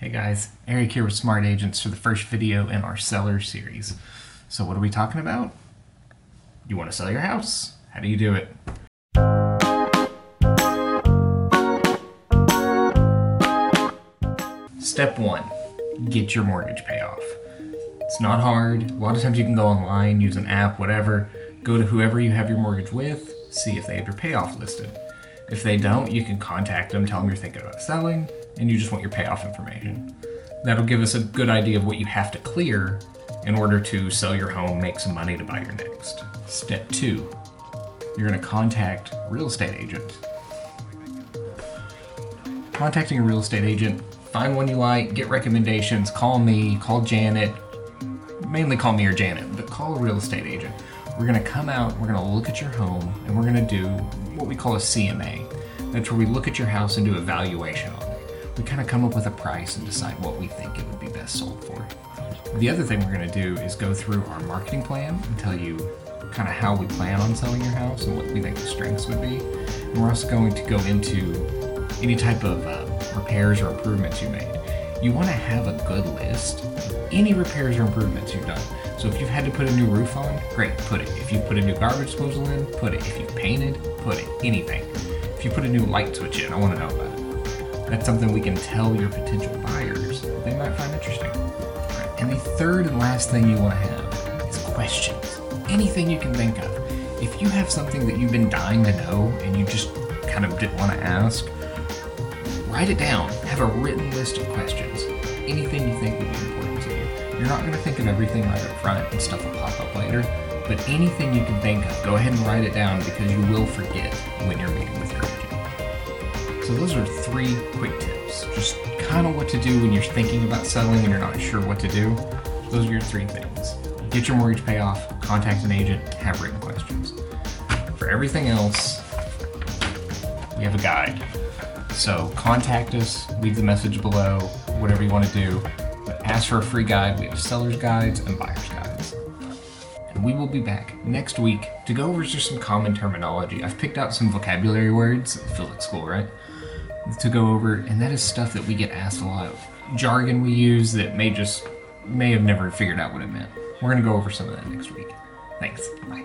Hey guys, Eric here with Smart Agents for the first video in our seller series. So what are we talking about? You want to sell your house? How do you do it? Step one, get your mortgage payoff. It's not hard. A lot of times you can go online, use an app, whatever, go to whoever you have your mortgage with, see if they have your payoff listed. If they don't, you can contact them, tell them you're thinking about selling, and you just want your payoff information. That'll give us a good idea of what you have to clear in order to sell your home, make some money to buy your next. Step two, you're going to contact a real estate agent. Contacting a real estate agent, find one you like, get recommendations, call me, call Janet, mainly call me or Janet, but call a real estate agent. We're gonna come out, we're gonna look at your home, and we're gonna do what we call a CMA. That's where we look at your house and do a valuation on it. We kind of come up with a price and decide what we think it would be best sold for. The other thing we're gonna do is go through our marketing plan and tell you kind of how we plan on selling your house and what we think the strengths would be. And we're also going to go into any type of uh, repairs or improvements you made. You want to have a good list of any repairs or improvements you've done. So if you've had to put a new roof on, great, put it. If you put a new garbage disposal in, put it. If you painted, put it. Anything. If you put a new light switch in, I want to know about it. That's something we can tell your potential buyers that they might find interesting. And the third and last thing you want to have is questions. Anything you can think of. If you have something that you've been dying to know and you just kind of didn't want to ask, write it down. Have a written list of questions. Anything you think would be important to you. You're not going to think of everything right up front and stuff will pop up later, but anything you can think of, go ahead and write it down because you will forget when you're So those are three quick tips. Just kind of what to do when you're thinking about selling and you're not sure what to do. Those are your three things. Get your mortgage payoff, contact an agent, have written questions. For everything else, we have a guide. So contact us, leave the message below, whatever you want to do. But ask for a free guide. We have seller's guides and buyer's guides. And we will be back next week to go over just some common terminology. I've picked out some vocabulary words, it feels like school, right? To go over, and that is stuff that we get asked a lot. Jargon we use that may just may have never figured out what it meant. We're gonna go over some of that next week. Thanks. Bye.